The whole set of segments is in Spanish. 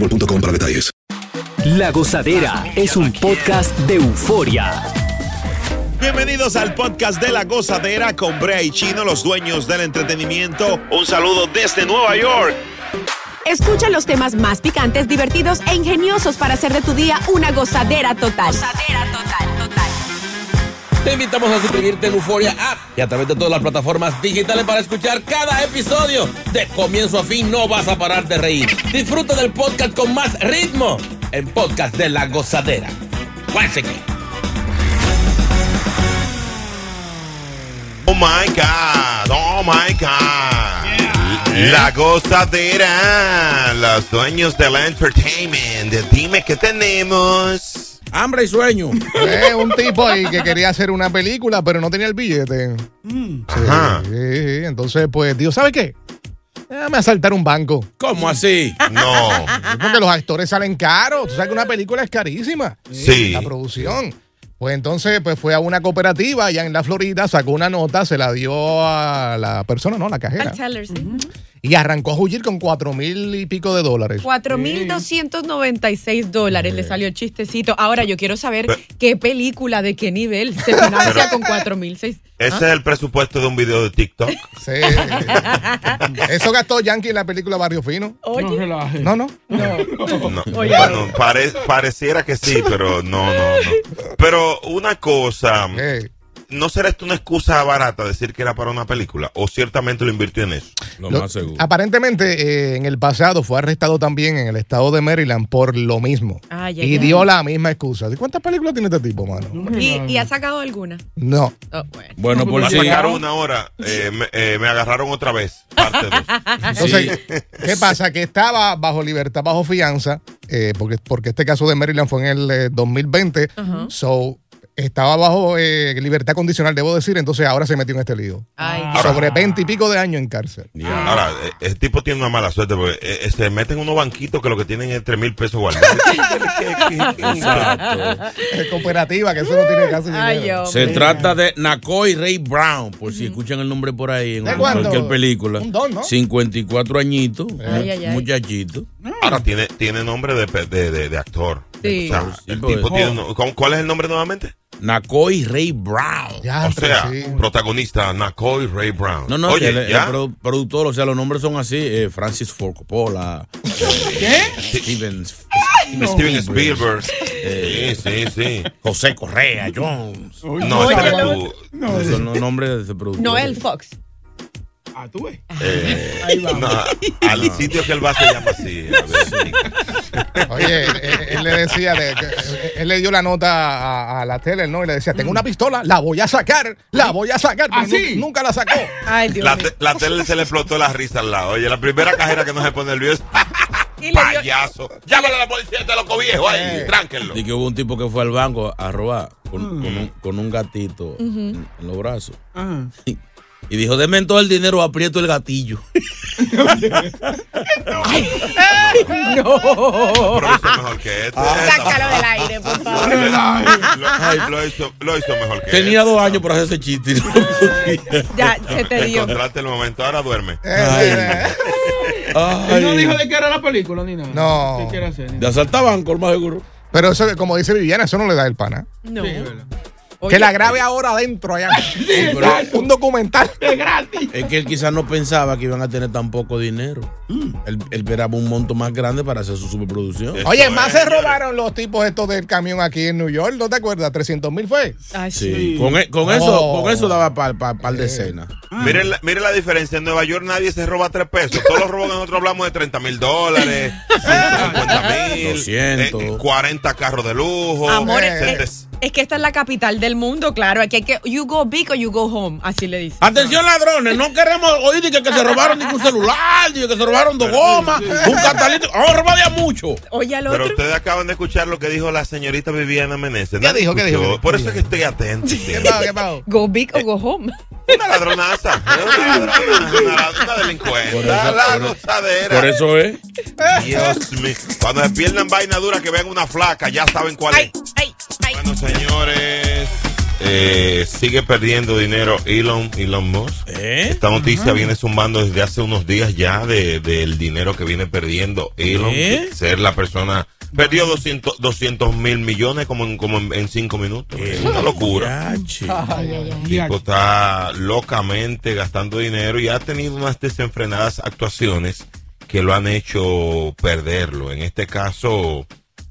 boostmobile.com para detalles. La Gozadera es un podcast de euforia. Bienvenidos al podcast de La Gozadera con Brea y Chino, los dueños del entretenimiento. Un saludo desde Nueva York. Escucha los temas más picantes, divertidos e ingeniosos para hacer de tu día una gozadera total. Gozadera total, total. Te invitamos a suscribirte en Euforia App y a través de todas las plataformas digitales para escuchar cada episodio. De comienzo a fin no vas a parar de reír. Disfruta del podcast con más ritmo. El podcast de la gozadera. Guáchate. Oh my God, oh my God. La gozadera, los dueños del entertainment. Dime qué tenemos. Hambre y sueño. Eh, un tipo ahí que quería hacer una película, pero no tenía el billete. Sí, Ajá. sí. Entonces, pues, digo, ¿sabe qué? Déjame asaltar un banco. ¿Cómo así? No. Porque los actores salen caros. Tú sabes que una película es carísima. Sí. La producción. Pues entonces, pues fue a una cooperativa allá en la Florida, sacó una nota, se la dio a la persona, ¿no? La cajera. Al teller, sí. Y arrancó a huir con cuatro mil y pico de dólares. 4.296 dólares le salió el chistecito. Ahora yo quiero saber qué película, de qué nivel se financia con 4.600. Ese es el presupuesto de un video de TikTok. Sí. Eso gastó Yankee en la película Barrio Fino. Oye, No, no. No. Oye. Bueno, pare- pareciera que sí, pero no, no, no. Pero una cosa, ¿no será esto una excusa barata decir que era para una película? ¿O ciertamente lo invirtió en eso? Lo, lo- más seguro. Aparentemente, eh, en el pasado fue arrestado también en el estado de Maryland por lo mismo. Ay, y dio la misma excusa. ¿De ¿Cuántas películas tiene este tipo, mano? ¿Y, y ha sacado alguna? No. Oh, bueno. Bueno, por Me si. sacaron una hora, eh, me, eh, me agarraron otra vez. Parte. Entonces, ¿qué pasa? Que estaba bajo libertad, bajo fianza, eh, porque, porque este caso de Maryland fue en el eh, 2020. Ajá. So, estaba bajo eh, libertad condicional, debo decir, entonces ahora se metió en este lío. Ay. Sobre 20 y pico de años en cárcel. Ahora, eh, el tipo tiene una mala suerte porque eh, eh, se meten unos banquitos que lo que tienen es 3 mil pesos guardados. Exacto. Eh, cooperativa, que eso no tiene casi Ay, dinero. Se trata de Nacoy Ray Brown, por si escuchan el nombre por ahí en cualquier película. Un don, ¿no? 54 añitos, Ay, ay, ay. muchachito. Ahora tiene, tiene nombre de, de, de- de actor. Sí. O sea, el tipo tiene un- ¿cu- ¿Cuál es el nombre nuevamente? Nacoy Ray Brown. Ya, o sea, sí. protagonista Nacoy Ray Brown. No, no, Oye, el, productor, o sea, los nombres son así: eh, Francis Ford Coppola, ¿qué? Steven, Steven Spielberg. Eh, sí, sí, sí. José Correa, Jones. No, ese eres tú. Esos son los nombres de productor. Noel Fox. Eh, no, al sitio que él va se llama así. a ver. Oye, él, él le decía, él le dio la nota a, a la tele, ¿no? Y le decía, tengo una pistola, la voy a sacar, la voy a sacar. Pero nu- nunca la sacó. Ay, Dios La, te- la tele se le explotó la risa al lado. Oye, la primera cajera que no se pone nervioso. Y dio- Payaso. Llámale a la policía de loco viejo ahí. Eh. Tránquenlo. Y que hubo un tipo que fue al banco a robar con, con un, con un gatito en, en los brazos. Y, Y dijo, denme todo el dinero, aprieto el gatillo. No. Pero hizo mejor que este. Sácalo del aire, por favor. Lo, lo hizo, lo hizo mejor que Tenía dos años por hacer ese chiste. Ya, se te dio. Encontraste el momento, ahora duerme. Eh, Él no dijo de qué era la película ni nada. No. ¿Qué quiere hacer? De asaltaban, con más seguro. Pero eso, como dice Viviana, eso no le da el pana. No. Que la grabe ahora adentro allá. Un documental. Es gratis. Es que él quizás no pensaba que iban a tener tan poco dinero. Mm. Él, él esperaba un monto más grande para hacer su superproducción. Oye, más se robaron los tipos estos del camión aquí en New York, ¿no te acuerdas? 300 mil fue. Ay, Sí, con, e- con Oh. eso, con eso daba para par de cena. Miren, la, miren la diferencia. En Nueva York nadie se roba tres pesos. Todos los robos que nosotros hablamos de 30 mil dólares, 50 mil, 200. eh, 40 carros de lujo. Amor, eh, es, es que esta es la capital del mundo, claro. Aquí hay que, you go big or you go home, así le dicen. Atención ladrones, no queremos oír que, que se robaron ni un celular, ni que se robaron dos gomas, un catalítico. Vamos a robar ya mucho. Oye, al Pero otro. ustedes acaban de escuchar lo que dijo la señorita Viviana Meneses. ¿Qué dijo? ¿Qué dijo? Por eso es que estoy atento. ¿Qué pasó? ¿Qué pasó? Go big or go home. Una ladronaza. Una ladronaza. Una, una delincuente. Por eso- la por- gozadera. Por eso es. Dios mío. Cuando se pierdan vaina dura que vean una flaca, ya saben cuál es. Ay, ay. Bueno, señores, eh, sigue perdiendo dinero Elon, Elon Musk. ¿Eh? Esta noticia viene sumando desde hace unos días ya de- del dinero que viene perdiendo Elon. ¿Eh? de Ser la persona. Perdió 200 mil millones como en, como en, en cinco minutos. Es una locura. El tipo está locamente gastando dinero y ha tenido unas desenfrenadas actuaciones que lo han hecho perderlo. En este caso,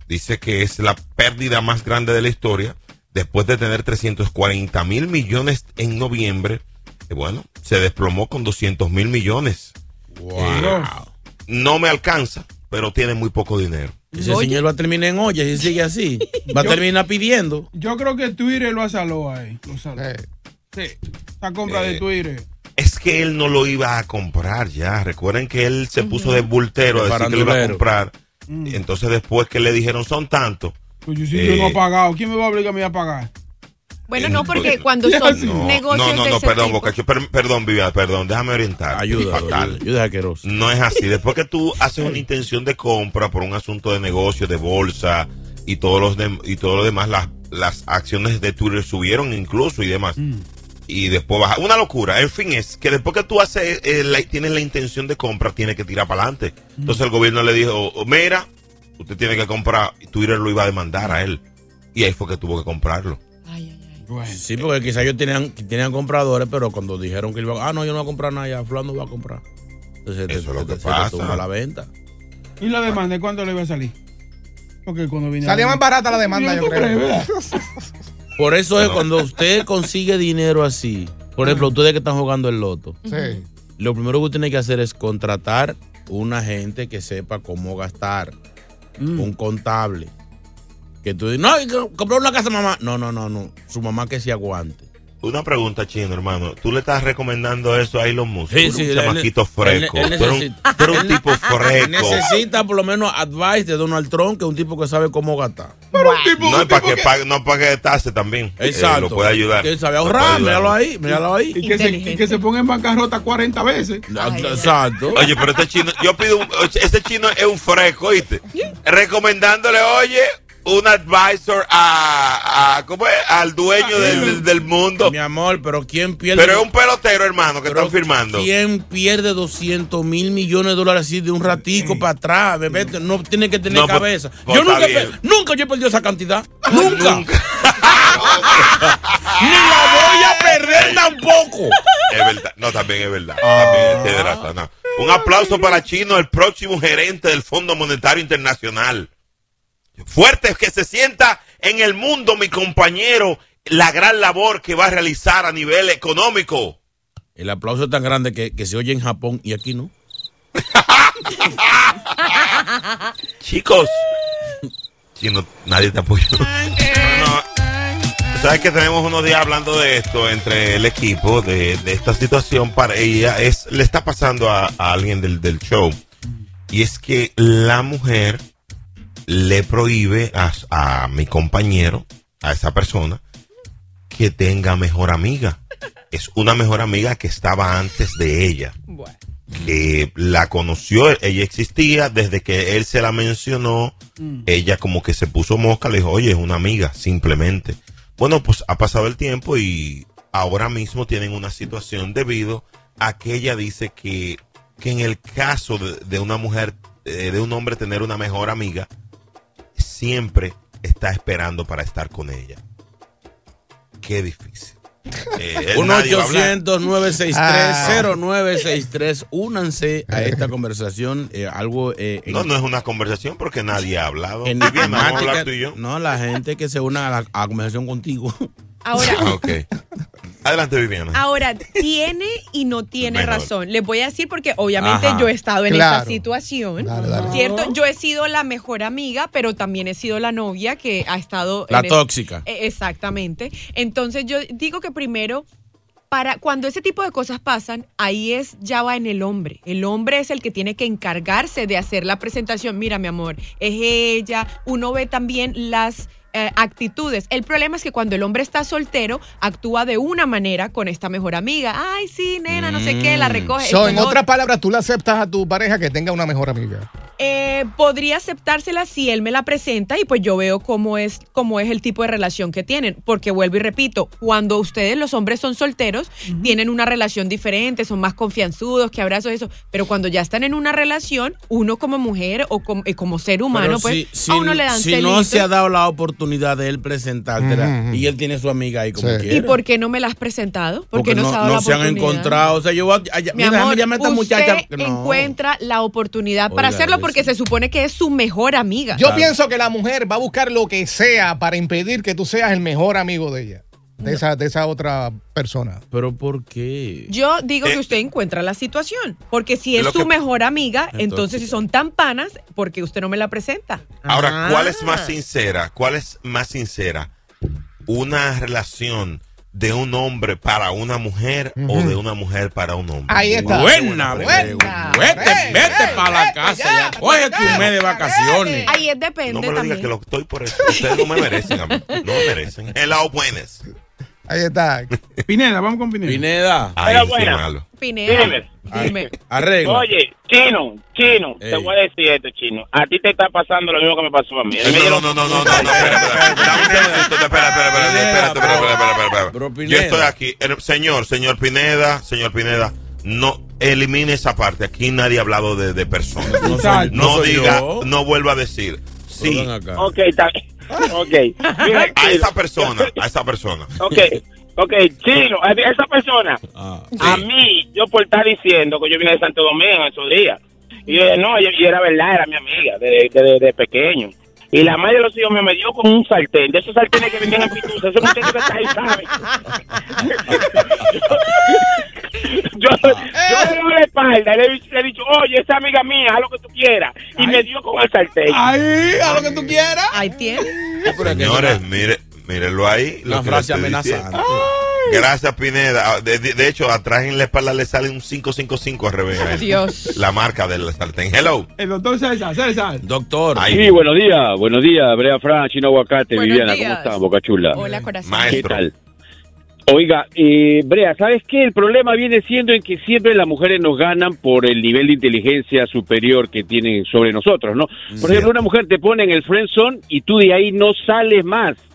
dice que es la pérdida más grande de la historia después de tener 340 mil millones en noviembre. Y bueno, se desplomó con 200 mil millones. Wow. No me alcanza, pero tiene muy poco dinero. Ese señor va a terminar en olla si sigue así. Va a terminar pidiendo. Yo creo que Twitter lo asaló ahí. Lo. Eh, Sí. La compra de Eh, Twitter. Es que él no lo iba a comprar ya. Recuerden que él se puso de bultero a De decir que lo iba a farandulero. Comprar. Entonces después que le dijeron son tantos. Pues yo sí, Eh, yo no he pagado. ¿Quién me va a obligar a mí a pagar? Bueno, no, porque cuando son No, negocios no, no, de no, ese perdón, tipo- Bocacho, per- perdón, Viviana, perdón, déjame orientar. Ayuda, Fatal. ayuda, ayuda asquerosa. No es así. Después que tú haces una intención de compra por un asunto de negocio, de bolsa y todos los y todo lo demás, las, las acciones de Twitter subieron incluso y demás. Y después baja. Una locura. En fin, es que después que tú haces, eh, la- tienes la intención de compra, tienes que tirar para adelante. Entonces el gobierno le dijo, "Oh, mira, usted tiene que comprar. Y Twitter lo iba a demandar a él. Y ahí fue que tuvo que comprarlo. Sí, porque quizás ellos tenían, tenían compradores, pero cuando dijeron que iba ah, no, yo no voy a comprar nada ya, fulano va a comprar. Entonces te- Eso es lo te- que te pasa. la venta. ¿Y la demanda cuánto le iba a salir? Porque cuando vine Salía más barata la demanda, yo ¿Tú crees, creo. Por eso es cuando usted consigue dinero así. Por ejemplo, ustedes que están jugando el loto. Sí. Lo primero que usted tiene que hacer es contratar una gente que sepa cómo gastar. Un contable. Que tú dices, no, comprar una casa mamá. No, no, no, no. Su mamá que se aguante. Una pregunta, chino, hermano. ¿Tú le estás recomendando eso a Elon Musk? Sí, sí, un chamaquito fresco. él tú eres un, tú eres un tipo fresco. Necesita por lo menos advice de Donald Trump, que es un tipo que sabe cómo gastar. No es para que pague, no para que tase también. Eh, Exacto. lo puede ayudar. Que él sabe ahorrar, ayudar. míralo ahí, míralo ahí. Y que, se, y que se ponga en bancarrota 40 veces. Exacto. Oye, pero este chino, yo pido, un, este chino es un fresco, ¿oíste? Recomendándole, oye, un advisor a, a ¿cómo es? al dueño del, del mundo. Mi amor, pero ¿quién pierde? Pero es un pelotero, hermano, que están firmando. ¿Quién pierde 200 mil millones de dólares así de un ratico para atrás? Bebé? No tiene que tener No, pues- cabeza. pues yo nunca, nunca yo he perdido esa cantidad. Nunca. Ni la voy a perder tampoco. Es verdad. No, también es verdad. También tiene razón, no. Un aplauso para Chino, el próximo gerente del Fondo Monetario Internacional. Fuerte que se sienta en el mundo, mi compañero, la gran labor que va a realizar a nivel económico. El aplauso es tan grande que, que se oye en Japón y aquí no. Chicos, Chino, nadie te apoyó. No, no. Sabes que tenemos unos días hablando de esto entre el equipo, de, de esta situación para ella. Es, le está pasando a, a alguien del, del show. Y es que la mujer le prohíbe a, a mi compañero, a esa persona, que tenga mejor amiga. es una mejor amiga que estaba antes de ella. Que la conoció, ella existía, desde que él se la mencionó, Mm. ella como que se puso mosca, le dijo, oye, es una amiga, simplemente. Bueno, pues ha pasado el tiempo y ahora mismo tienen una situación debido a que ella dice que, que en el caso de, de una mujer, eh, de un hombre tener una mejor amiga, siempre está esperando para estar con ella. Qué difícil. Eh, Un nadie va a hablar. 800-963-0963. Únanse a esta conversación. eh, algo. eh, No, no es una conversación porque nadie ha hablado. en tú y yo. No, la gente que se una a la, a la conversación contigo. Ahora, Ah, ok. Adelante, Viviana. Ahora, tiene y no tiene Mejor. razón. Les voy a decir porque obviamente Ajá. yo he estado en Claro. esta situación, Dale, dale. ¿cierto? Yo he sido la mejor amiga, pero también he sido la novia que ha estado... La en tóxica. Eh, Exactamente. Entonces yo digo que primero... Para cuando ese tipo de cosas pasan, ahí es ya va en el hombre. El hombre es el que tiene que encargarse de hacer la presentación. Mira, mi amor, es ella. Uno ve también las eh, actitudes. El problema es que cuando el hombre está soltero, actúa de una manera con esta mejor amiga. Ay, sí, nena, no sé qué, la recoge. So, en otras palabras, tú le aceptas a tu pareja que tenga una mejor amiga. eh, podría aceptársela si él me la presenta y pues yo veo cómo es, cómo es el tipo de relación que tienen. Porque vuelvo y repito, cuando ustedes los hombres son solteros, tienen una relación diferente, son más confianzudos, que abrazos, eso. Pero cuando ya están en una relación, uno como mujer o como, eh, como ser humano, Pero pues si, si- a uno le dan si no se ha dado la oportunidad de él presentártela y él tiene su amiga ahí como Sí. quiera. ¿Y por qué no me la has presentado? ¿Por Porque no, no, se ha dado no la se han oportunidad? encontrado. O sea, yo voy a, a- Mi mira, amor, déjame llamar a esta usted muchacha. no. encuentra la oportunidad para hacerlo porque se supone que es su mejor amiga. Yo pienso que la mujer va a buscar lo que sea para impedir que tú seas el mejor amigo de ella, de esa, de esa otra persona. Pero ¿por qué? Yo digo Eh, que usted encuentra la situación, porque si es su que- mejor amiga, entonces, Entonces- si son tan panas, ¿por qué usted no me la presenta? Ahora, ¿cuál es Ah. más sincera? ¿Cuál es más sincera? ¿Una relación de un hombre para una mujer o de una mujer para un hombre? Ahí está. Buena, Buena. Vete, Ey, vete ey, para la vete casa. ya. ya. Coge tu mes de vacaciones. Ahí es depende No me lo digas que lo estoy por eso. Ustedes no me merecen a mí. No me merecen. Hello, buenas. Ahí está. Pineda, vamos con Pineda. Pineda, Ay, Pero sí, buena. malo. Pineda, Dime. dime. arregla. Oye, chino, chino, te Ey. voy a decir esto, chino. A ti te está pasando lo mismo que me pasó a mí. No, no, no, no, no, no, no, espera, espera. Espera, espera, espera, espera, espera, espera, espera, espera, espera. Bro, Yo Pineda. estoy aquí. Eh, Señor, señor Pineda, señor Pineda, no elimine esa parte. Aquí nadie ha hablado de, de personas. No No, soy- no soy diga, yo. no vuelva a decir. Sí. Ok, está Ok. Mira, a chino. esa persona, a esa persona. Ok, ok, chino, a esa persona. Ah. A mí, yo por estar diciendo que yo vine de Santo Domingo en esos días. Y yo no, y, y era verdad, era mi amiga, desde de, de pequeño. Y la madre de los hijos me, me dio con un sartén, de esos sartenes que vendían en Pitusa, ese muchacho que está ahí, ¿sabe? yo, yo le doy la espalda, y le, he- le he dicho, oye, esa amiga mía, haz lo que tú quieras. Y me dio con el sartén. Ahí, a lo que tú quieras. Ahí tiene. Señores, mire, mírenlo ahí. Una frase amenazante. Gracias, Pineda. Ah, De, de- de hecho, atrás en la espalda le sale un 555 al revés. Dios. La marca del sartén. Hello. El doctor César, César. Doctor. Ahí. Sí, buenos días, buenos días, Brea Fran, Chino Aguacate, Buenos Viviana, días. ¿cómo están, Boca Chula? Hola, corazón. ¿Qué Maestro. tal? Oiga, eh, Brea, ¿sabes qué? El problema viene siendo en que siempre las mujeres nos ganan por el nivel de inteligencia superior que tienen sobre nosotros, ¿no? Por ejemplo, una mujer te pone en el friend zone y tú de ahí no sales más.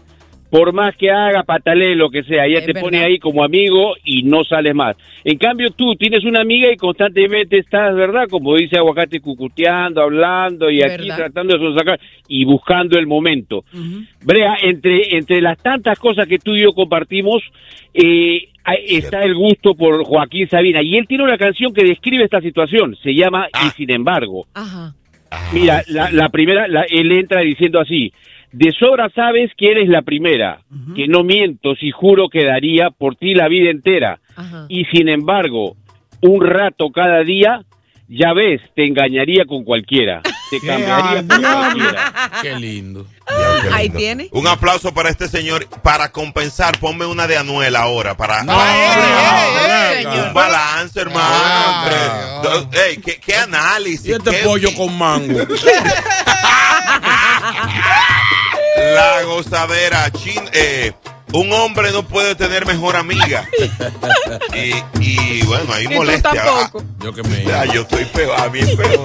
Por más que haga, patalee, lo que sea, ella Es te pone ahí como amigo y no sales más. En cambio, tú tienes una amiga y constantemente estás, ¿verdad? Como dice Aguacate, cucuteando, hablando y aquí Verdad. tratando de sacar y buscando el momento. Brea, entre, entre las tantas cosas que tú y yo compartimos, eh, hay- está el gusto por Joaquín Sabina. Y él tiene una canción que describe esta situación. Se llama Ah. Y sin embargo. Ajá. Ah, Mira, la, la primera, la- él entra diciendo así. De sobra sabes que eres la primera, que no miento si juro que daría por ti la vida entera. Ajá. Y sin embargo, un rato cada día, ya ves, te engañaría con cualquiera. Te cambiaría por cualquiera. Qué lindo. Ahí tiene. Un aplauso para este señor. Para compensar, ponme una de Anuel ahora. Para No, Ay, no, señor. un balance, hermano. Ah, entre- Dios. do- ey, ¿qué, qué análisis. Y este qué- pollo con mango. La gozadera. Chin, eh, un hombre no puede tener mejor amiga. y, y, bueno, ahí tampoco. Yo que me. Ah, yo estoy peor, a mí es peor.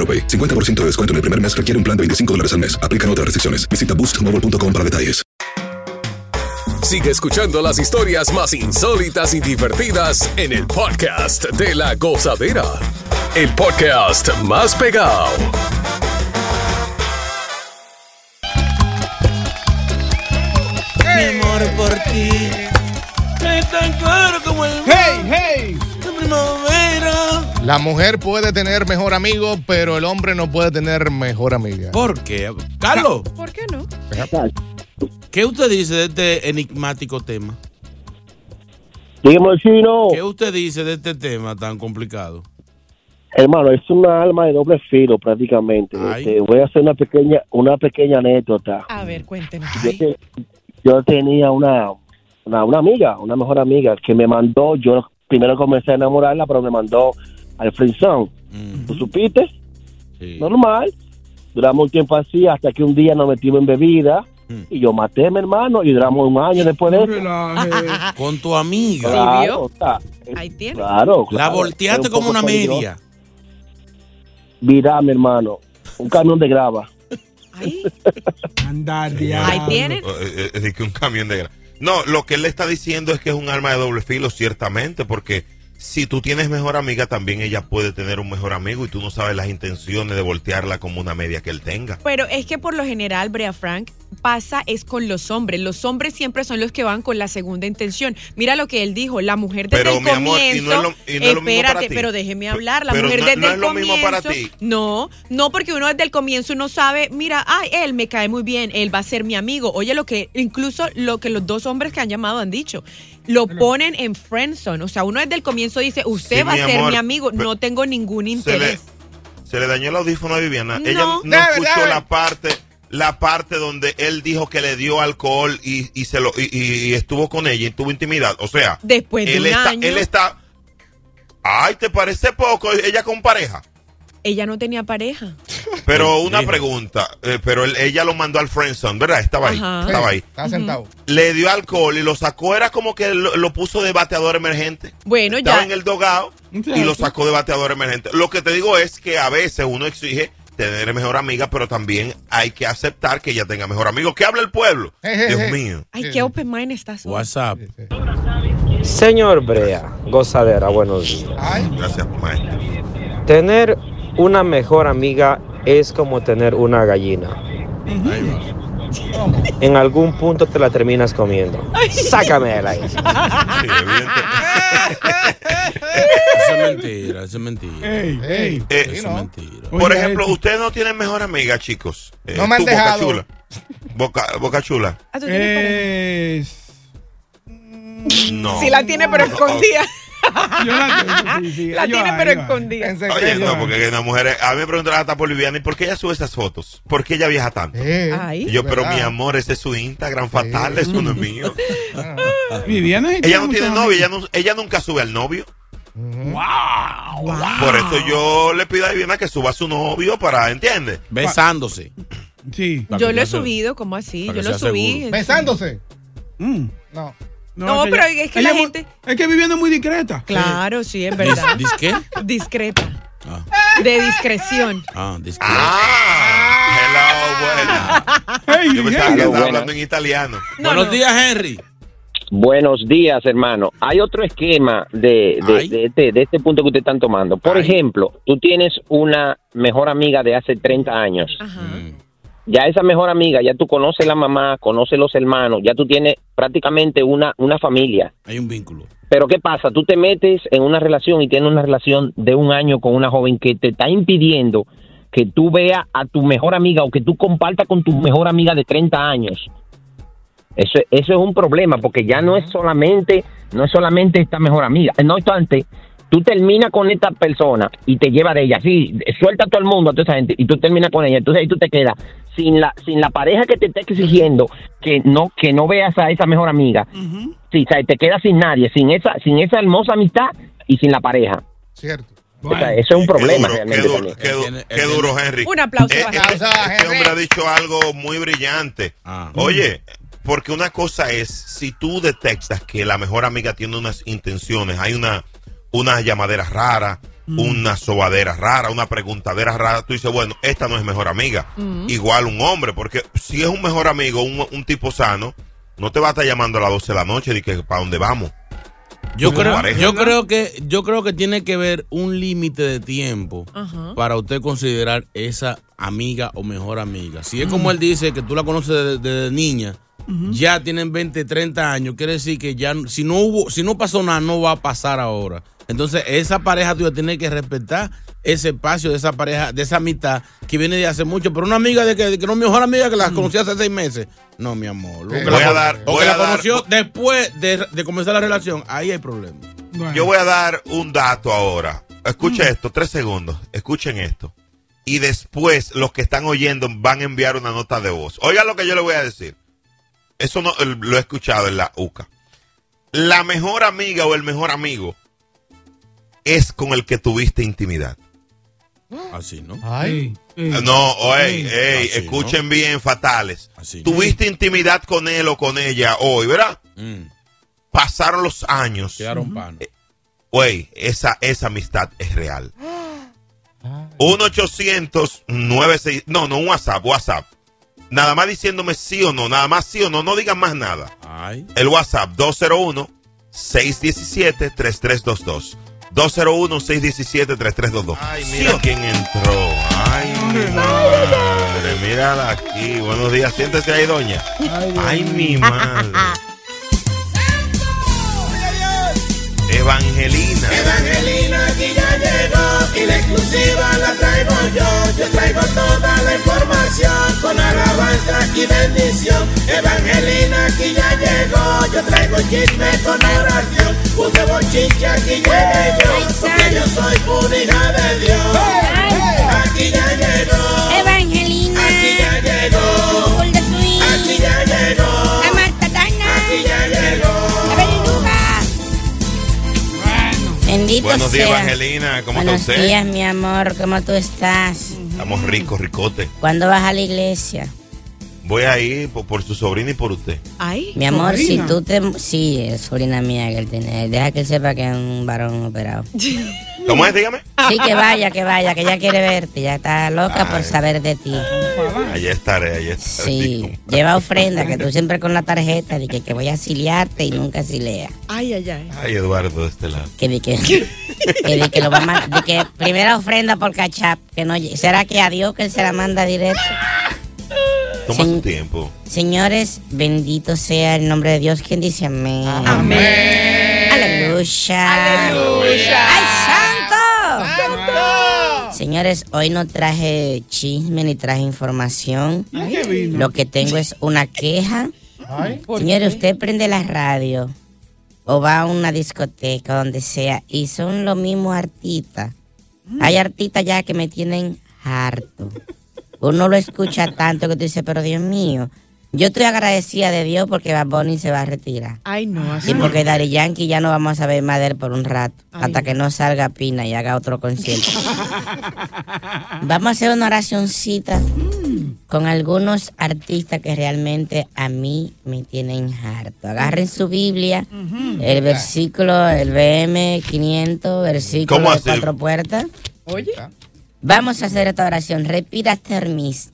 AroPay. 50% de descuento en el primer mes requiere un plan de 25 dólares al mes. Aplican otras restricciones. Visita boostmobile.com para detalles. Sigue escuchando las historias más insólitas y divertidas en el podcast de la gozadera. El podcast más pegado. Mi amor por ti es tan claro como el ¡Hey, hey! La mujer puede tener mejor amigo, pero el hombre no puede tener mejor amiga. ¿Por qué? Carlos, ¿Por qué no? ¿qué usted dice de este enigmático tema? Dígame, chino. ¿Qué usted dice de este tema tan complicado? Hermano, es una alma de doble filo prácticamente. Este, voy a hacer una pequeña, una pequeña anécdota. A ver, cuéntenos. Yo, te- yo tenía una, una, una amiga, una mejor amiga, que me mandó, yo primero comencé a enamorarla, pero me mandó al friendzone. ¿Tú supiste? Normal. Duramos un tiempo así hasta que un día nos metimos en bebida y yo maté a mi hermano y duramos un año después de eso. Con tu amiga. Claro, está- Ahí tiene. Claro, La volteaste un como una peligroso. media. Mira, mi hermano, un camión de grava. Andar Ahí tienen. Eh, eh, Es decir, que un camión de gra- No, lo que él le está diciendo es que es un arma de doble filo, ciertamente, porque si tú tienes mejor amiga, también ella puede tener un mejor amigo y tú no sabes las intenciones de voltearla como una media que él tenga. Pero es que por lo general, Brea Frank, pasa es con los hombres. Los hombres siempre son los que van con la segunda intención. Mira lo que él dijo, la mujer desde Pero, el mi amor, y comienzo. no es lo- y no espérate, para ti. pero déjeme hablar. La pero mujer no- desde no el es lo comienzo. mismo para ti. No, no, porque uno desde el comienzo uno sabe, mira, ay, él me cae muy bien, él va a ser mi amigo. Oye, lo que, incluso lo que los dos hombres que han llamado han dicho, lo ponen en friendzone. O sea, uno desde el comienzo dice, usted Sí, va a ser amor, mi amigo, no tengo ningún Se le, interés. se le dañó el audífono a Viviana. No. Ella no Debe, escuchó debe. la parte la parte donde él dijo que le dio alcohol y, y se lo y, y estuvo con ella y tuvo intimidad. O sea, Después de él un está, año. él está. Ay, ¿te parece poco? Ella con pareja. Ella no tenía pareja. Pero una pregunta, eh, pero él- ella lo mandó al friendzone, ¿verdad? Estaba ahí, Ajá. estaba ahí. Está sentado. Le dio alcohol y lo sacó, era como que lo, lo puso de bateador emergente. Bueno, Estaba ya. en el dogado y lo sacó de bateador emergente. Lo que te digo es que a veces uno exige tener mejor amiga, pero también hay que aceptar que ella tenga mejor amigo. ¿Qué habla el pueblo? Dios mío. Ay, qué open mind estás. hoy. WhatsApp. Señor Brea, gozadera, buenos días. Gracias, maestro. Tener una mejor amiga es como tener una gallina. En algún punto te la terminas comiendo. Sácame de ahí. Eso es mentira, eso es mentira. Eh, Eso es mentira. Por ejemplo, ustedes no tienen mejor amiga, chicos. Eh, No me han tú, Boca dejado. Chula. Boca, Boca Chula. Ah, Es... No. Sí la tiene, pero escondida. Yo la tengo, sí, sí. La tiene pero escondida. Oye, no, porque una mujer, a mí me preguntan hasta por Viviana, ¿y por qué ella sube esas fotos? ¿Por qué ella viaja tanto? Ay. Y yo, pero ¿verdad? mi amor, ese es su Instagram fatal, eso no es mío. Viviana Ella no tiene novio, ella, no- ella nunca sube al novio. Wow. Por eso yo le pido a Viviana que suba a su novio para, ¿entiendes? Besándose. Sí. Yo lo he subido, ¿cómo así? Yo lo subí. seguro. ¿Besándose? Mm. No. No, que pero ella- es que la muy- gente. Es que Viviana es muy discreta. Claro, sí, es verdad. ¿Dis, dis qué? Discreta. De discreción. Ah, discreto. Hello, buena. Yo pensaba que Hello, estaba hablando en italiano. Buenos días, Henry. Buenos días, hermano. Hay otro esquema de, de, de este, de este punto que ustedes están tomando. Por ejemplo, tú tienes una mejor amiga de hace 30 años. Ya esa mejor amiga, ya tú conoces la mamá, conoces los hermanos, ya tú tienes prácticamente una, una familia. Hay un vínculo. Pero ¿qué pasa? Tú te metes en una relación y tienes una relación de un año con una joven que te está impidiendo que tú veas a tu mejor amiga o que tú compartas con tu mejor amiga de 30 años. Eso, eso es un problema porque ya no es solamente no es solamente esta mejor amiga. No obstante, tú terminas con esta persona y te lleva de ella. Sí, suelta a todo el mundo, a toda esa gente y tú terminas con ella. Entonces ahí tú te quedas sin la sin la pareja que te está exigiendo que no que no veas a esa mejor amiga. Sí, o sea, te quedas sin nadie, sin esa sin esa hermosa amistad y sin la pareja. Cierto. O sea, eso es un problema realmente. Qué duro, qué du- qué duro, Henry. Un aplauso Eh, para eh, Este hombre ha dicho algo muy brillante. Oye, porque una cosa es, si tú detectas que la mejor amiga tiene unas intenciones, hay una, una llamadera una sobadera rara, una preguntadera rara, tú dices, bueno, esta no es mejor amiga. Igual un hombre, porque si es un mejor amigo, un, un tipo sano, no te va a estar llamando a las 12 de la noche y que para dónde vamos. Yo creo, yo creo que yo creo que tiene que ver un límite de tiempo Ajá. para usted considerar esa amiga o mejor amiga. Si es como él dice que tú la conoces desde, desde niña, ya tienen 20, 30 años, quiere decir que ya si no hubo si no pasó nada no va a pasar ahora. Entonces, esa pareja tuya tiene que respetar ese espacio de esa pareja, de esa amistad que viene de hace mucho. Pero una amiga de que, de que no es mejor amiga que la conocí hace seis meses. No, mi amor. O que Voy la, a dar- o voy que la a dar- conoció después de, de comenzar la relación. Ahí hay problema. Yo voy a dar un dato ahora. Escucha esto, tres segundos. Escuchen esto. Y después los que están oyendo van a enviar una nota de voz. Oigan lo que yo le voy a decir. Eso no lo he escuchado en la UCA. La mejor amiga o el mejor amigo es con el que tuviste intimidad. Así, ¿no? Ay. No, oye, ey, Así, escuchen bien, fatales. Así. Tuviste intimidad con él o con ella hoy, ¿verdad? Pasaron los años. Quedaron pan. Güey, esa, esa amistad es real. 1 800 96 No, no, un WhatsApp, WhatsApp. Nada más diciéndome sí o no, nada más sí o no, no digan más nada. El WhatsApp 201 617 3322. 201 617 3322. Ay, mira quién entró. Ay, mi madre, mírala aquí. Buenos días, siéntese ahí, doña. Ay, mi madre. Evangelina. Evangelina y la exclusiva la traigo yo. Yo traigo toda la información con alabanza y bendición. Evangelina aquí ya llegó. Yo traigo chisme con oración. Puse bochinche aquí llegué yo. Porque yo soy una hija de Dios. Aquí ya llegó. Evangelina. Aquí ya llegó. Aquí ya llegó. Bendito Buenos días, sea. Evangelina. ¿Cómo Buenos está usted? días, mi amor. ¿Cómo tú estás? Estamos ricos, ricote. ¿Cuándo vas a la iglesia? Voy a ir por, por su sobrina y por usted. Ay, Mi amor, si tú te... Sí, es sobrina mía que él tiene. Deja que él sepa que es un varón operado. ¿Cómo es? Dígame. Sí, que vaya, que vaya, que ella quiere verte. Ya está loca por saber de ti. Allí estaré, allí estaré. Sí, lleva ofrenda, que tú siempre con la tarjeta de que, que voy a asiliarte y nunca asilea. Ay, ay, ay. Ay, Eduardo, de este lado. Que di que, que, que lo va a ma- di que primera ofrenda por cachap, que no ¿Será que a Dios que él se la manda directo? Toma su tiempo. Señores, bendito sea el nombre de Dios. ¿Quién dice amén? Amén. Aleluya. Aleluya. ¡Ay, santo! Señores, hoy no traje chisme ni traje información. ¿Y qué vino? Lo que tengo es una queja. Señores, usted prende la radio o va a una discoteca, donde sea, y son los mismos artistas. Hay artistas ya que me tienen harto. Uno lo escucha tanto que tú dices, pero Dios mío, yo estoy agradecida de Dios porque Bad Bunny se va a retirar. Ay, no, así Y porque Daddy Yankee ya no vamos a saber más de él por un rato, Ay, hasta que no salga Pina y haga otro concierto. vamos a hacer una oracioncita con algunos artistas que realmente a mí me tienen harto. Agarren su Biblia, el versículo, el BM 500, versículo ¿Cómo de cuatro puertas. Oye. Vamos a hacer esta oración. Repita Termis.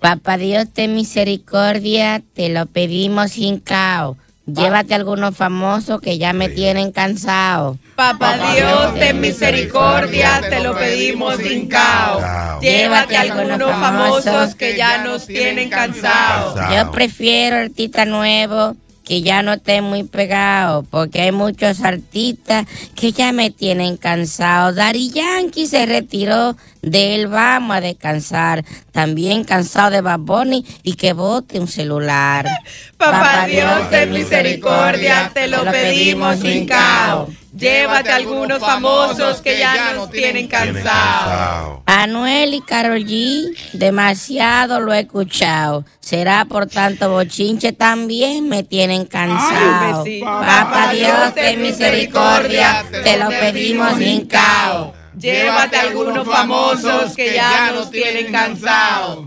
Papá Dios, ten misericordia, te lo pedimos sin caos. Llévate a algunos famosos que ya me tienen cansado. Papá Dios, ten misericordia, te lo pedimos sin caos. Llévate a algunos famosos que ya nos tienen cansados. Yo prefiero artista nuevo que ya no esté muy pegado, porque hay muchos artistas que ya me tienen cansado. Dari Yankee se retiró de él, vamos a descansar. También cansado de Bad Bunny y que bote un celular. Papá Dios, ten misericordia, te lo pedimos sin caos. Llévate a algunos famosos que ya nos tienen cansados. Anuel y Carol G, demasiado lo he escuchado. Será por tanto bochinche también me tienen cansado. Ay, Papá Dios, ten misericordia, te lo pedimos sin caos. Llévate a algunos famosos que ya nos tienen cansados.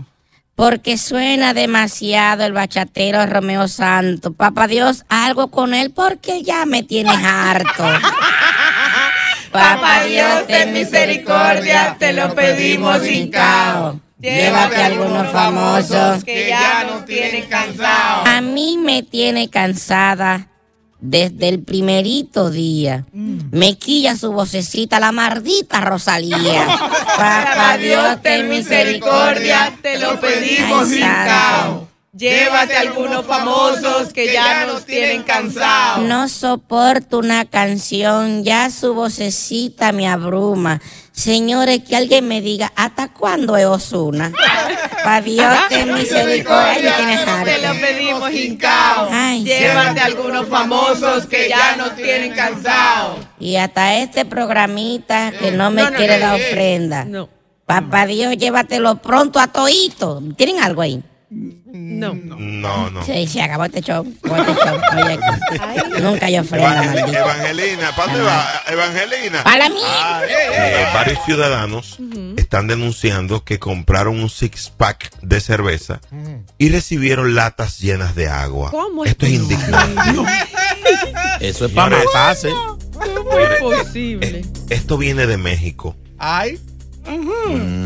Porque suena demasiado el bachatero Romeo Santo. Papá Dios, algo con él porque ya me tienes harto. Papá Dios, ten misericordia, te lo pedimos sin caos. Llévate a algunos famosos que ya nos tienen cansados. A mí me tiene cansada desde el primerito día. Me quilla su vocecita la maldita Rosalía. Papá Dios, ten misericordia, te lo pedimos sin caos. Llévate a algunos famosos que ya nos tienen cansados. No soporto una canción, ya su vocecita me abruma. Señores, que alguien me diga, ¿hasta cuándo es Osuna? Pa' Dios, ten misericordia, tienes Te lo pedimos. Ay, Llévate sí. algunos famosos que ya nos tienen cansados. Y hasta este programita que no me No, no, quiere no, dar eh, ofrenda. no. Papá Dios, llévatelo pronto a Toito. ¿Tienen algo ahí? No. No, no. Sí, se acabó este show. este nunca hay ofrenda. Evangelina, ¿para dónde va? Evangelina. Para mí. Eh, varios ciudadanos están denunciando que compraron un six pack de cerveza y recibieron latas llenas de agua. ¿Cómo Esto es indignante. Eso es para matarse. ¿Cómo es posible? Esto viene de México. Ay.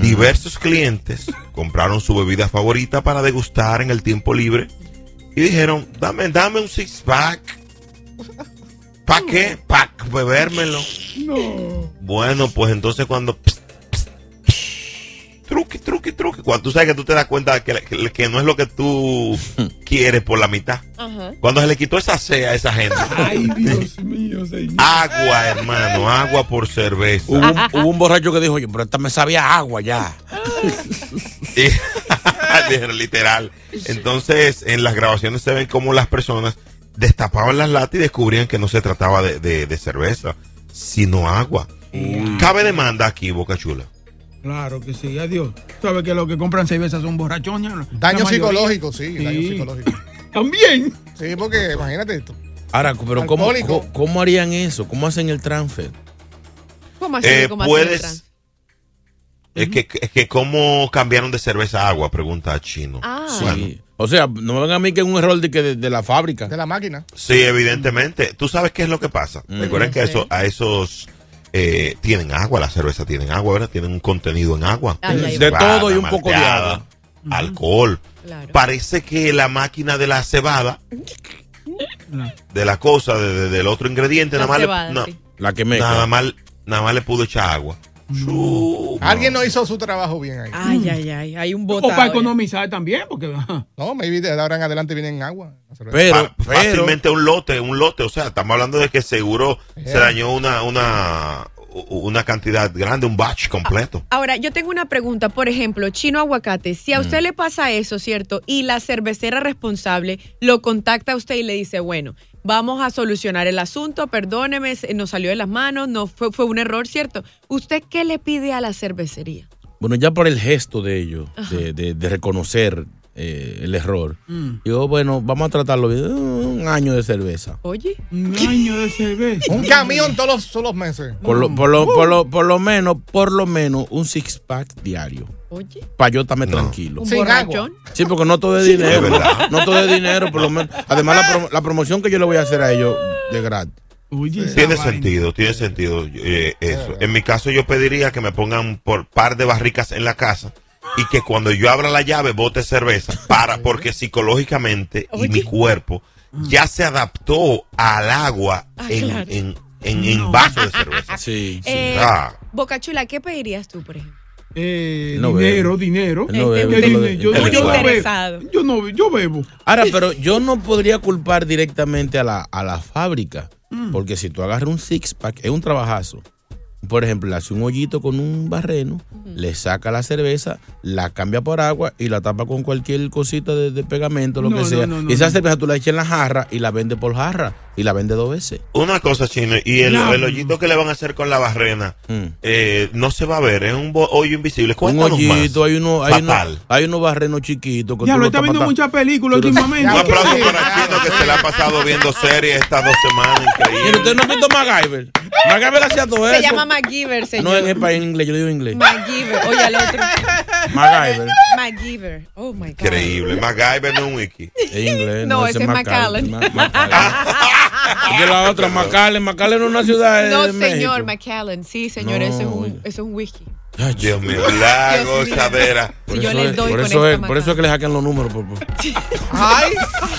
Diversos clientes compraron su bebida favorita para degustar en el tiempo libre y dijeron, dame, dame un six pack. ¿Para qué? Para bebérmelo. No. Bueno, pues entonces cuando... pss, pss, pss, truqui, truqui, truqui. Cuando tú sabes que tú te das cuenta que, que- que no es lo que tú quieres por la mitad. Ajá. Cuando se le quitó esa C a esa gente. Ay, Dios mío, señor. Agua, hermano, agua por cerveza. Hubo un, hubo un borracho que dijo, oye, pero esta me sabía agua ya. Dijeron, literal. Entonces, en las grabaciones se ven como las personas destapaban las latas y descubrían que no se trataba de, de- de cerveza, sino agua. Cabe demanda aquí, Boca Chula. Claro que sí, adiós. ¿Sabes que los que compran cerveza son borrachones? Daño psicológico, sí, daño psicológico. También. Sí, porque imagínate esto. Ahora, pero ¿cómo, harían eso? ¿Cómo hacen el transfer? ¿Cómo así? Eh, ¿Cómo así el puedes. trans? Es que, es que cómo cambiaron de cerveza a agua, pregunta Chino. Ah. Sí. O sea, no me vengan a mí que es un error de, que de, de la fábrica. De la máquina. Sí, evidentemente. ¿Tú sabes qué es lo que pasa? Mm. Recuerden que Sí. eso, a esos eh, tienen agua, la cerveza tienen agua, ¿verdad? Tienen un contenido en agua. Ay, De Cebada, todo y un poco de agua. Alcohol. Parece que la máquina de la cebada, de la cosa, de- de- del otro ingrediente, La nada más, cebada, le, na- sí. La que mezcla. nada, más, nada más le pudo echar agua. Alguien no hizo su trabajo bien ahí. Ay, ay, ay. Hay un O botado. para economizar también, porque. No, maybe de ahora en adelante vienen agua. Fa- fácilmente un lote, un lote, o sea, estamos hablando de que seguro se dañó una, una, una cantidad grande, un batch completo. Ahora, yo tengo una pregunta. Por ejemplo, chino aguacate. Si a usted le pasa eso, ¿cierto? Y la cervecera responsable lo contacta a usted y le dice, bueno, vamos a solucionar el asunto, perdóneme, nos salió de las manos, no fue, fue un error, ¿cierto? ¿Usted qué le pide a la cervecería? Bueno, ya por el gesto de ellos, de, de- de reconocer eh, el error, Mm. digo, bueno, vamos a tratarlo bien. Un año de cerveza. Oye. Un año de cerveza. Un camión todos los, todos los meses. Por lo, por, lo, por, lo, por lo menos, por lo menos, un six pack diario. Oye. Para yo estarme tranquilo. ¿Un borrachón? Sí, porque no todo es Sí, dinero. es no todo es dinero, por lo menos. Además, la, promo- la promoción que yo le voy a hacer a ellos de gratis. Tiene sentido, tiene sentido eh, eso. En mi caso yo pediría que me pongan por par de barricas en la casa y que cuando yo abra la llave bote cerveza para porque psicológicamente y mi cuerpo ya se adaptó al agua en, claro. en, en, en vaso de cerveza. Sí, Eh, Ah, Boca Chula, ¿qué pedirías tú, por ejemplo? Eh, No dinero, bebe. dinero. Él no Eh, bebe, dine- él no bebe. yo, Él yo no bebo. interesado. yo no yo bebo. Ahora, pero yo no podría culpar directamente a la, a la fábrica. Mm. Porque si tú agarras un six pack, es un trabajazo. Por ejemplo, le hace un hoyito con un barreno, le saca la cerveza, la cambia por agua y la tapa con cualquier cosita de, de pegamento, lo No, que sea. no, no, y esa no. cerveza tú la echas en la jarra y la vende por jarra y la vende dos veces. una cosa chino y el, No. el hoyito que le van a hacer con la barrena eh, no se va a ver, es un hoyo invisible. Mm. Un hoyito, más. hay uno, hay uno, hay unos barrenos chiquitos. Ya tú lo está viendo muchas películas últimamente. Un aplauso ¿Qué? para Chino que se le ha pasado viendo series estas dos semanas. Increíble. Mira, usted no ha visto MacGyver. MacGyver hacía todo Se eso. MacGyver, señor. No en el país en inglés, yo digo en inglés. MacGyver. Oye, al otro. MacGyver. MacGyver. Oh, my God. Increíble. MacGyver no es un wiki. En inglés. No, ese es McAllen. Y la otra, McAllen. McAllen es una ciudad de No, de señor, McAllen. Sí, señor, No, eso, es un, eso es un whisky. Dios mío, la gozadera. Por yo eso le doy por eso es, por eso es que le hackean los números. por- por- Ay.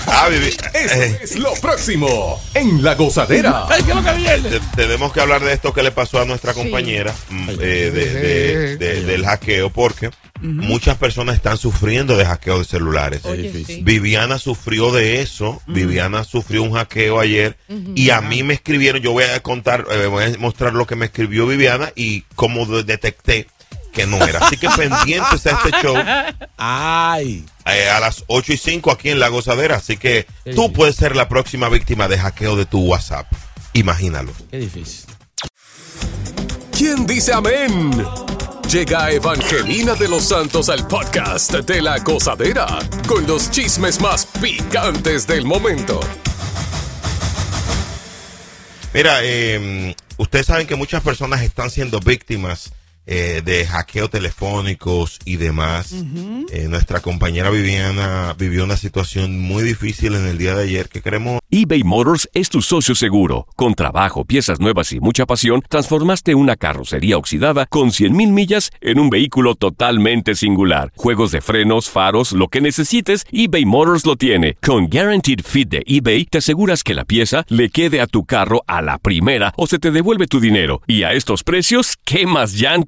Ah, Eso eh, es lo próximo en La Gozadera. Ay, ¿qué es lo que viene? te- tenemos que hablar de esto que le pasó a nuestra compañera eh, de- de- de- del hackeo, porque muchas personas están sufriendo de hackeo de celulares. Es difícil. Viviana sufrió de eso. Viviana sufrió un hackeo ayer y a mí me escribieron. Yo voy a contar, eh, voy a mostrar lo que me escribió Viviana y cómo de- detecté que no era. Así que pendientes a este show Ay. eh, a las 8 y 5 aquí en La Gozadera. Así que tú puedes ser la próxima víctima de hackeo de tu WhatsApp. Imagínalo. Qué difícil. ¿Quién dice amén? Llega Evangelina de los Santos al podcast de La Gozadera con los chismes más picantes del momento. Mira, eh, ustedes saben que muchas personas están siendo víctimas eh, de hackeo telefónicos y demás. Eh, nuestra compañera Viviana vivió una situación muy difícil en el día de ayer que queremos eBay Motors es tu socio seguro. Con trabajo, piezas nuevas y mucha pasión, transformaste una carrocería oxidada con 100.000 millas en un vehículo totalmente singular. Juegos de frenos, faros, lo que necesites, eBay Motors lo tiene. Con Guaranteed Fit de eBay, te aseguras que la pieza le quede a tu carro a la primera o se te devuelve tu dinero. Y a estos precios, ¿qué más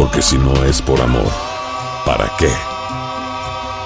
Porque si no es por amor, ¿para qué?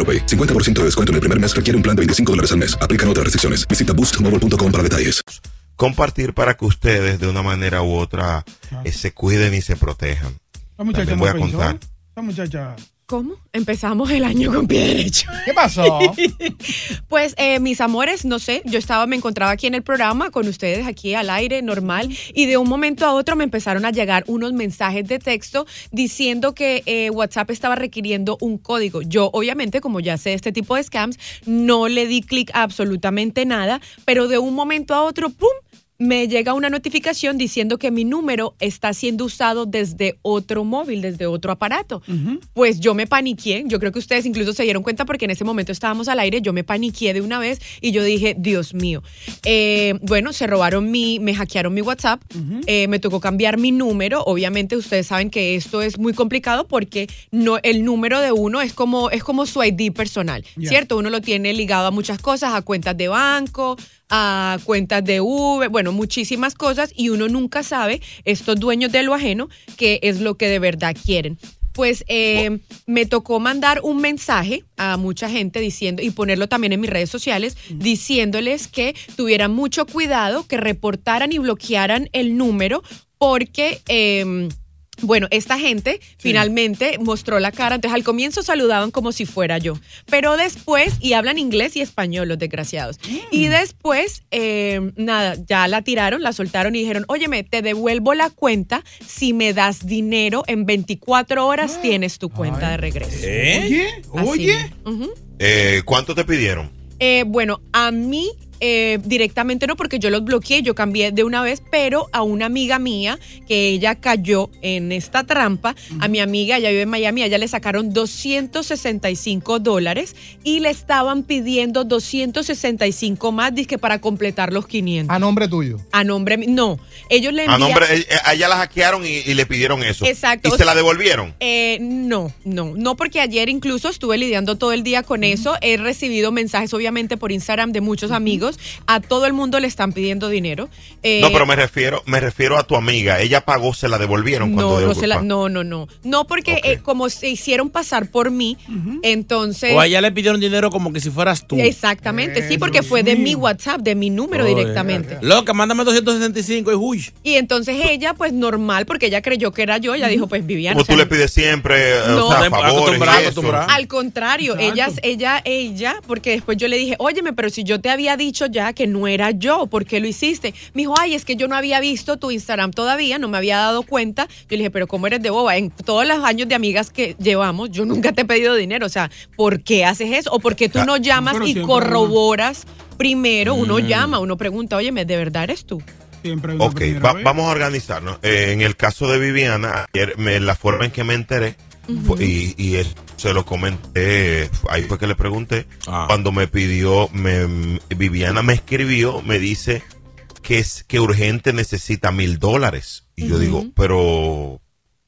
AroPay. 50% de descuento en el primer mes requiere un plan de 25 dólares al mes. Aplican otras restricciones. Visita boostmobile.com para detalles. compartir para que ustedes de una manera u otra eh, se cuiden y se protejan. Esta muchacha También voy a contar. Esta muchacha. ¿Cómo? Empezamos el año con pie derecho. ¿Qué pasó? pues, eh, mis amores, no sé, yo estaba, me encontraba aquí en el programa con ustedes, aquí al aire, normal, y de un momento a otro me empezaron a llegar unos mensajes de texto diciendo que eh, WhatsApp estaba requiriendo un código. Yo, obviamente, como ya sé este tipo de scams, no le di clic a absolutamente nada, pero de un momento a otro, ¡pum! Me llega una notificación diciendo que mi número está siendo usado desde otro móvil, desde otro aparato. Pues yo me paniqué, yo creo que ustedes incluso se dieron cuenta porque en ese momento estábamos al aire, yo me paniqué de una vez y yo dije, Dios mío. Eh, bueno, se robaron mi, me hackearon mi WhatsApp, eh, me tocó cambiar mi número, obviamente ustedes saben que esto es muy complicado porque no, el número de uno es como, es como su ID personal. ¿cierto? Uno lo tiene ligado a muchas cosas, a cuentas de banco, a cuentas de Uber, bueno, muchísimas cosas y uno nunca sabe, estos dueños de lo ajeno, qué es lo que de verdad quieren. Pues eh, me tocó mandar un mensaje a mucha gente diciendo y ponerlo también en mis redes sociales diciéndoles que tuvieran mucho cuidado, que reportaran y bloquearan el número porque em, bueno, esta gente finalmente mostró la cara. Entonces, al comienzo saludaban como si fuera yo. Pero después, y hablan inglés y español, los desgraciados. Y después, eh, nada, ya la tiraron, la soltaron y dijeron: Óyeme, te devuelvo la cuenta si me das dinero. En 24 horas tienes tu cuenta de regreso. ¿Eh? Así Oye. Ujú. Eh, ¿Cuánto te pidieron? Eh, bueno, a mí eh, directamente no, porque yo los bloqueé, yo cambié de una vez, pero a una amiga mía que ella cayó en esta trampa, a mi amiga, ella vive en Miami, a ella le sacaron 265 dólares y le estaban pidiendo 265 más, dizque para completar los 500. A nombre tuyo. A nombre no, ellos le A envían... nombre, eh, a ella la hackearon y, y le pidieron eso. Exacto. ¿Y se la devolvieron? Eh, no, no, no porque ayer incluso estuve lidiando todo el día con eso. He recibido mensajes obviamente por Instagram de muchos amigos. A todo el mundo le están pidiendo dinero. Eh, no, pero me refiero, me refiero a tu amiga. Ella pagó, se la devolvieron cuando no, no, se la- no, no, no. No, porque eh, como se hicieron pasar por mí, entonces... O a ella le pidieron dinero como que si fueras tú. Exactamente, sí, porque fue de mi WhatsApp, de mi número directamente. Loca, mándame 265 y uy. Y entonces ella, pues normal, porque ella creyó que era yo, ella dijo, pues Viviana. Como tú le pides siempre, eh, No. o sea, favores. Al contrario, ella, ella, ella, porque después yo le dije, óyeme, pero si yo te había dicho ya que no era yo, ¿por qué lo hiciste? Me dijo, ay, es que yo no había visto tu Instagram todavía, no me había dado cuenta. Yo le dije, pero ¿cómo eres de boba? En todos los años de amigas que llevamos, yo nunca te he pedido dinero. O sea, ¿por qué haces eso? O por qué tú no llamas pero y corroboras primero, uno Mm. llama, uno pregunta, óyeme, ¿de verdad eres tú? Siempre Ok, va- vamos a organizarnos. Eh, en el caso de Viviana, ayer me- la forma en que me enteré, y, y él- se lo comenté, ahí fue que le pregunté, Ah. cuando me pidió, me- Viviana me escribió, me dice que es que urgente necesita mil dólares. Y yo digo, pero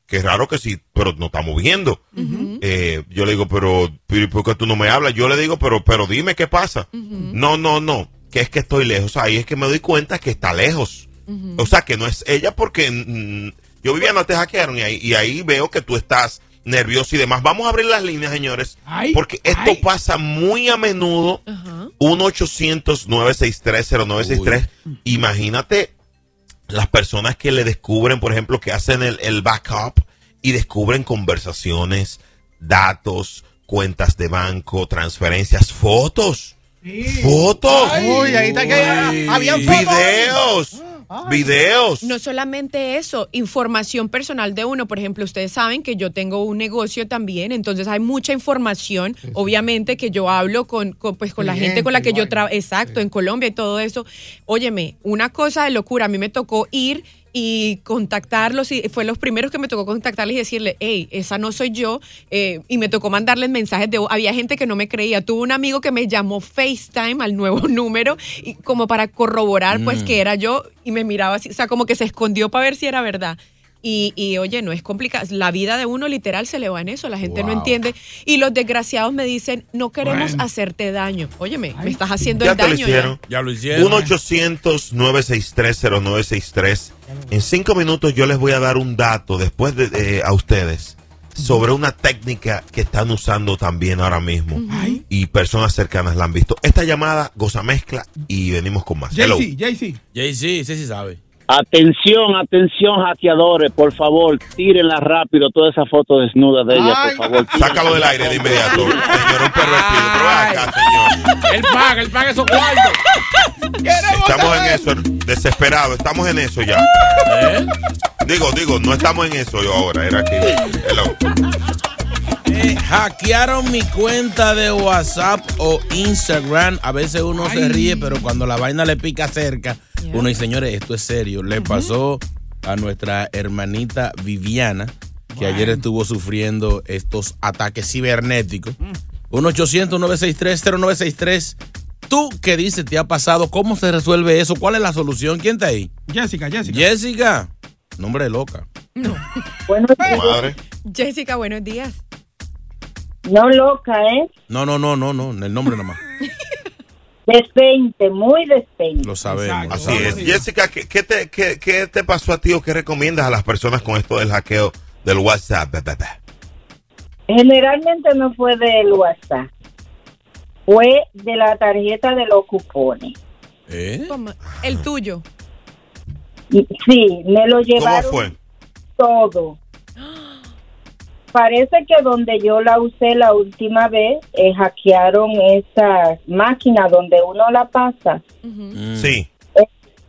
qué raro que sí, pero no estamos viendo. Eh, yo le digo, pero, ¿por qué tú no me hablas? Yo le digo, pero, pero dime qué pasa. No, no, no, que es que estoy lejos. Ahí es que me doy cuenta que está lejos. O sea, que no es ella porque mm, yo vivía no te hackearon y ahí, y ahí veo que tú estás nervioso y demás. Vamos a abrir las líneas, señores, porque esto pasa muy a menudo. 1-800-963-0963. Imagínate las personas que le descubren, por ejemplo, que hacen el, el backup y descubren conversaciones, datos, cuentas de banco, transferencias, fotos. Fotos. Uy, ahí está que habían fotos. Videos. Videos. No solamente eso, información personal de uno. Por ejemplo, ustedes saben que yo tengo un negocio también, entonces hay mucha información, obviamente, que yo hablo con, con, pues, con la gente con la que yo trabajo, exacto, en Colombia y todo eso. Óyeme, una cosa de locura, a mí me tocó ir y contactarlos y fue los primeros que me tocó contactarles y decirle, hey, esa no soy yo eh, y me tocó mandarles mensajes de había gente que no me creía, tuve un amigo que me llamó FaceTime al nuevo número y como para corroborar pues Mm. que era yo y me miraba así, o sea, como que se escondió para ver si era verdad. Y, y, oye, no es complicado. La vida de uno literal se le va en eso. La gente no entiende. Y los desgraciados me dicen, no queremos Bueno. hacerte daño. Óyeme, me estás haciendo Ya el te lo daño. hicieron. Ya lo hicieron. 1-800-963-0963. En cinco minutos yo les voy a dar un dato después de, eh, a ustedes sobre una técnica que están usando también ahora mismo y personas cercanas la han visto. Esta llamada goza mezcla y venimos con más. Hello. JC, JC. JC, sí, sí sabe. Atención, atención, hackeadores, por favor, tírenla rápido toda esa foto desnuda de ella, por favor. Sácalo del aire de inmediato. Señor, un pervertido. Pero acá, señor. Él paga, él paga esos cuartos. Estamos en eso, desesperado. Estamos en eso ya. ¿Eh? Digo, digo, no estamos en eso yo ahora. Era aquí. Hello. Eh, hackearon mi cuenta de WhatsApp o Instagram. A veces uno se ríe, pero cuando la vaina le pica cerca, uno dice, señores, esto es serio. Le pasó a nuestra hermanita Viviana, que ayer estuvo sufriendo estos ataques cibernéticos. 1-800-963-0963. ¿Tú qué dices te ha pasado? ¿Cómo se resuelve eso? ¿Cuál es la solución? ¿Quién está ahí? Jessica, Jessica. Jessica. Nombre de loca. Buenos Madre. Jessica, buenos días. No loca, ¿eh? No, no, no, no, no. El nombre nomás. Decente, muy decente. Lo sabemos. Así es. Jessica, ¿qué, qué te, qué, qué te pasó a ti o qué recomiendas a las personas con esto del hackeo del WhatsApp? Generalmente no fue del WhatsApp. Fue de la tarjeta de los cupones. ¿Eh? Toma, el tuyo. Sí, me lo llevaron fue? todo. Parece que donde yo la usé la última vez, eh, hackearon esa máquina donde uno la pasa. Sí.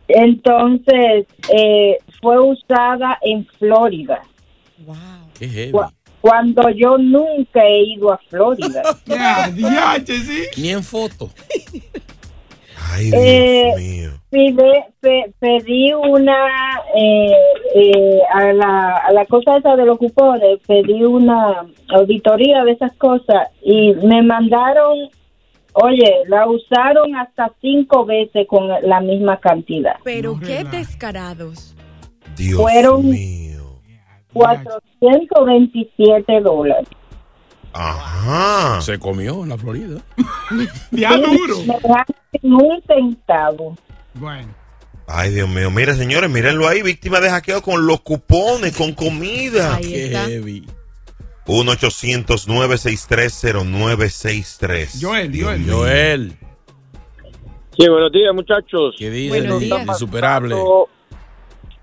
Entonces, eh, fue usada en Florida. Qué heavy. Cu- Cuando yo nunca he ido a Florida. Ni en foto. Ay, Eh, pide- pe- pedí una eh, eh, a, la, a la cosa esa de los cupones, pedí una auditoría de esas cosas y me mandaron, oye, la usaron hasta cinco veces con la misma cantidad. Pero qué descarados. Dios Fueron 427 dólares. Ajá. Se comió en la Florida. Ya duro. Un centavo. Bueno. Ay, Dios mío. Mire, señores, mírenlo ahí. Víctima de hackeo con los cupones, con comida. Ahí Qué está. heavy. 1-800-963-0963. Joel, Joel. Joel. Sí, buenos días, muchachos. ¿Qué dice? Eso está Insuperable.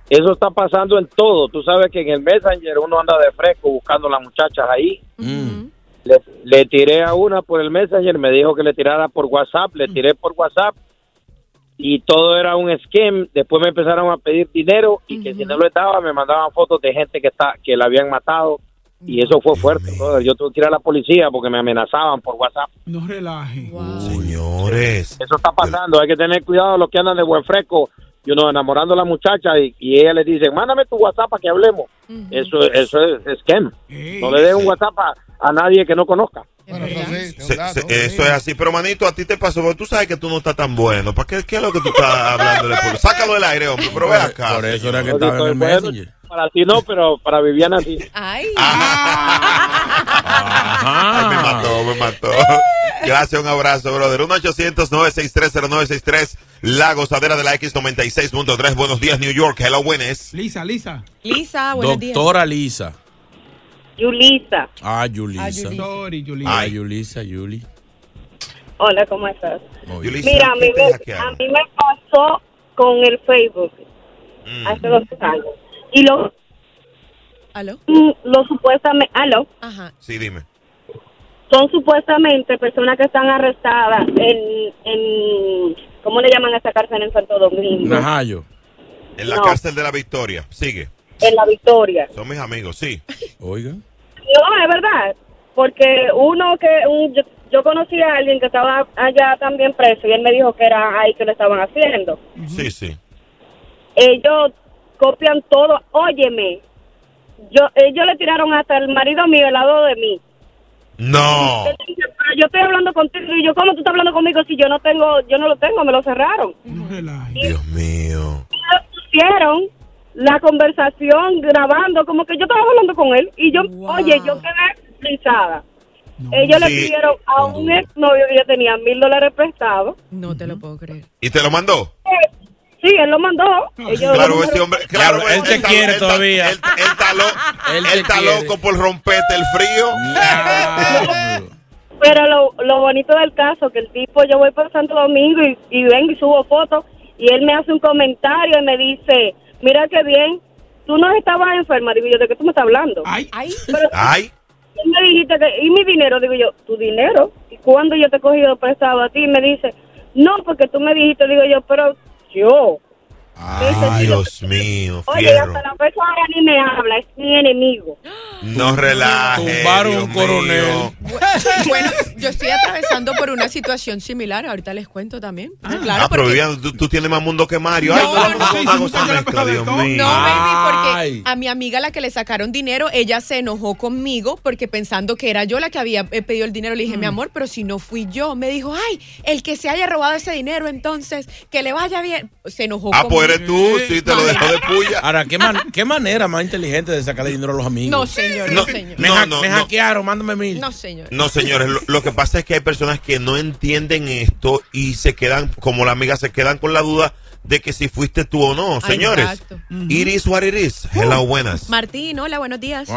Eso está pasando en todo. Tú sabes que en el Messenger uno anda de fresco buscando a las muchachas ahí. Le, le tiré a una por el Messenger, me dijo que le tirara por WhatsApp, le tiré por WhatsApp y todo era un scam. Después me empezaron a pedir dinero y que si no lo daba me mandaban fotos de gente que está que la habían matado y eso fue fuerte. brother. Yo tuve que ir a la policía porque me amenazaban por WhatsApp. No relaje. Señores. Eso está pasando, hay que tener cuidado los que andan de buen fresco y uno enamorando a la muchacha y, y ella le dice, mándame tu WhatsApp para que hablemos. Eso, eso es scam. No le des un WhatsApp a, a nadie que no conozca. Se- se- eso es así, pero manito, a ti te pasó, porque tú sabes que tú no estás tan bueno. ¿Para qué, qué es lo que tú estás hablando? Sácalo del aire, hombre, pero ve acá. Por eso era que señor. estaba en el Bueno, Messenger. Para ti no, pero para Viviana sí. Ay. Ay, me mató, me mató. Gracias, un abrazo, brother. 1-800-963-0963. La gozadera de la X96.3. Buenos días, New York. Hello, buenas. Lisa, Lisa. Lisa, buenos días. Doctora Lisa. Yulisa. Ah, Yulisa. Sorry, Yulisa. Ah, Yulisa, Yuli. Hola, ¿cómo estás? Bien. Mira, a mí, me, a mí me pasó con el Facebook hace dos años. Y lo, ¿Aló? mm, lo supuestamente, aló, Ajá. Sí, dime. son supuestamente personas que están arrestadas en, en ¿cómo le llaman a esa cárcel en Santo Domingo? Najayo. En la No. cárcel de la Victoria. Sigue. En la Victoria. Son mis amigos, sí. Oiga. No, es verdad, porque uno que, un, yo, yo conocí a alguien que estaba allá también preso y él me dijo que era ahí que lo estaban haciendo. Sí, sí. ellos copian todo. Óyeme, yo ellos le tiraron hasta el marido mío al lado de mí. No. "Pero yo estoy hablando contigo y yo, ¿cómo tú estás hablando conmigo si yo no tengo, yo no lo tengo, me lo cerraron? Dios mío. Pusieron la conversación grabando, como que yo estaba hablando con él y yo, oye, yo quedé frisada. Ellos le pidieron a un ex novio que yo tenía mil dólares prestados. No te lo puedo creer. ¿Y te lo mandó? Sí, él lo mandó. Ellos Claro, lo- ese hombre, claro, él te está- quiere él todavía. Él, él está, lo- Él está loco por romperte el frío. Pero lo, lo bonito del caso, que el tipo, yo voy por Santo Domingo y, y vengo y subo fotos y él me hace un comentario y me dice, mira qué bien. Tú no estabas enferma, digo yo, ¿de qué tú me estás hablando? Ay, Pero Ay. tú me dijiste que, ¿y mi dinero? Digo yo, ¿tu dinero? ¿Y cuándo yo te he cogido prestado a ti? Y me dice, no, porque tú me dijiste, digo yo, pero yo. Ay, Dios mío, Oye, fierro. hasta la fecha ahora ni me habla, es mi enemigo. No relaje. Tumbaron un coronel. mío. Bueno, yo estoy atravesando por una situación similar. Ahorita les cuento también. claro, ah, pero porque- Vivian, tú, tú tienes más mundo que Mario. Ay, No, no, no, no, no, sí, hago esa mezcla, Dios mío. No, baby, porque a mi amiga la que le sacaron dinero, ella se enojó conmigo porque pensando que era yo la que había eh, pedido el dinero, le dije, mi amor, pero si no fui yo, me dijo, ay, el que se haya robado ese dinero, entonces, que le vaya bien. Se enojó Ah, conmigo. pues eres tú, sí, te lo dejó de puya. Ahora, ¿qué, man- qué manera más inteligente de sacarle dinero a los amigos? No, señor, no, señor. Me, No, ha- no, me no. hackearon, mándame mil. No, señor. No, señores, lo, lo que pasa es que hay personas que no entienden esto y se quedan, como la amiga, se quedan con la duda de que si fuiste tú o no. Ay, Señores, exacto. it is what it is. Hello, buenas. Martín, hola, buenos días.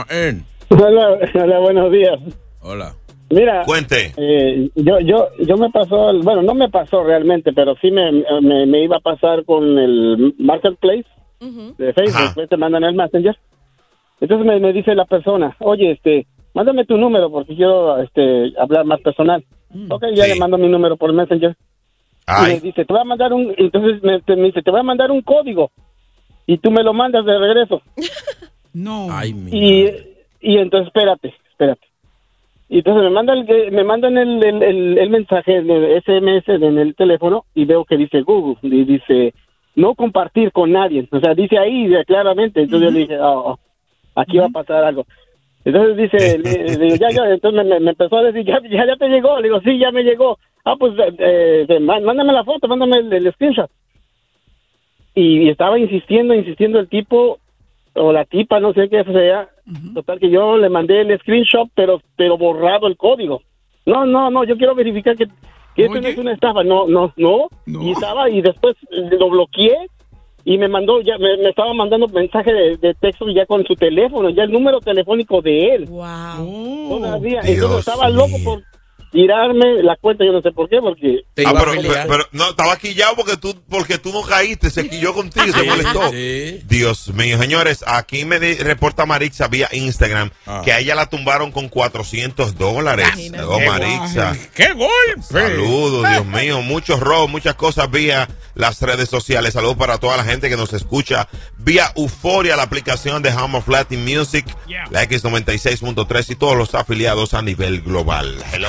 Hola, hola, buenos días. Hola. Mira, Cuente. eh, yo, yo, yo me pasó, bueno, no me pasó realmente, pero sí me, me, me iba a pasar con el marketplace de Facebook, pues, te mandan el messenger. Entonces me, me dice la persona, oye, este, mándame tu número porque quiero, este, hablar más personal. Ok, ya le mando mi número por messenger. Y me dice, te voy a mandar un, entonces me, te- me dice, te voy a mandar un código y tú me lo mandas de regreso. No. Ay, mi. Y, y entonces, espérate, espérate. Y entonces me mandan el, me mandan el, el, el- el mensaje de SMS en el teléfono y veo que dice Google y dice no compartir con nadie. O sea, dice ahí claramente. Entonces yo le dije, oh, oh, aquí va a pasar algo. Entonces dice, le- le digo, ya, ya, entonces me, me empezó a decir, ya, ya, ya te llegó. Le digo, sí, ya me llegó. Ah, pues, eh, eh, má- mándame la foto, mándame el, el screenshot. Y, estaba insistiendo, insistiendo el tipo, o la tipa, no sé qué sea. Total que yo le mandé el screenshot, pero, pero borrado el código. No, no, no, yo quiero verificar que, que esto no es una estafa. No, no, no. Y estaba, y después lo bloqueé y me mandó, ya me, me estaba mandando mensaje de, de texto ya con su teléfono, ya el número telefónico de él. Wow. Todavía. Dios Entonces estaba loco por tirarme la cuenta, yo no sé por qué, porque... Ah, pero, pero- pero no, estaba quillado porque tú, porque tú no caíste, se quilló contigo, se molestó. sí. Dios mío, señores, aquí me di- reporta Marixa vía Instagram Ah. que a ella la tumbaron con 400 dólares. Oh, Qué Marixa. ¡Qué golpe! Saludos, Dios mío, muchos robos, muchas cosas vía las redes sociales. Saludos para toda la gente que nos escucha vía Euforia, la aplicación de Home of Latin Music, la X96.3 y todos los afiliados a nivel global. Hello,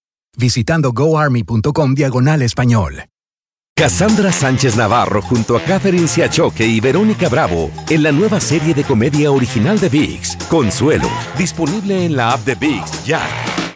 visitando goarmy.com diagonal español. Cassandra Sánchez Navarro junto a Catherine Siachoque y Verónica Bravo en la nueva serie de comedia original de VIX, Consuelo, disponible en la app de VIX ya.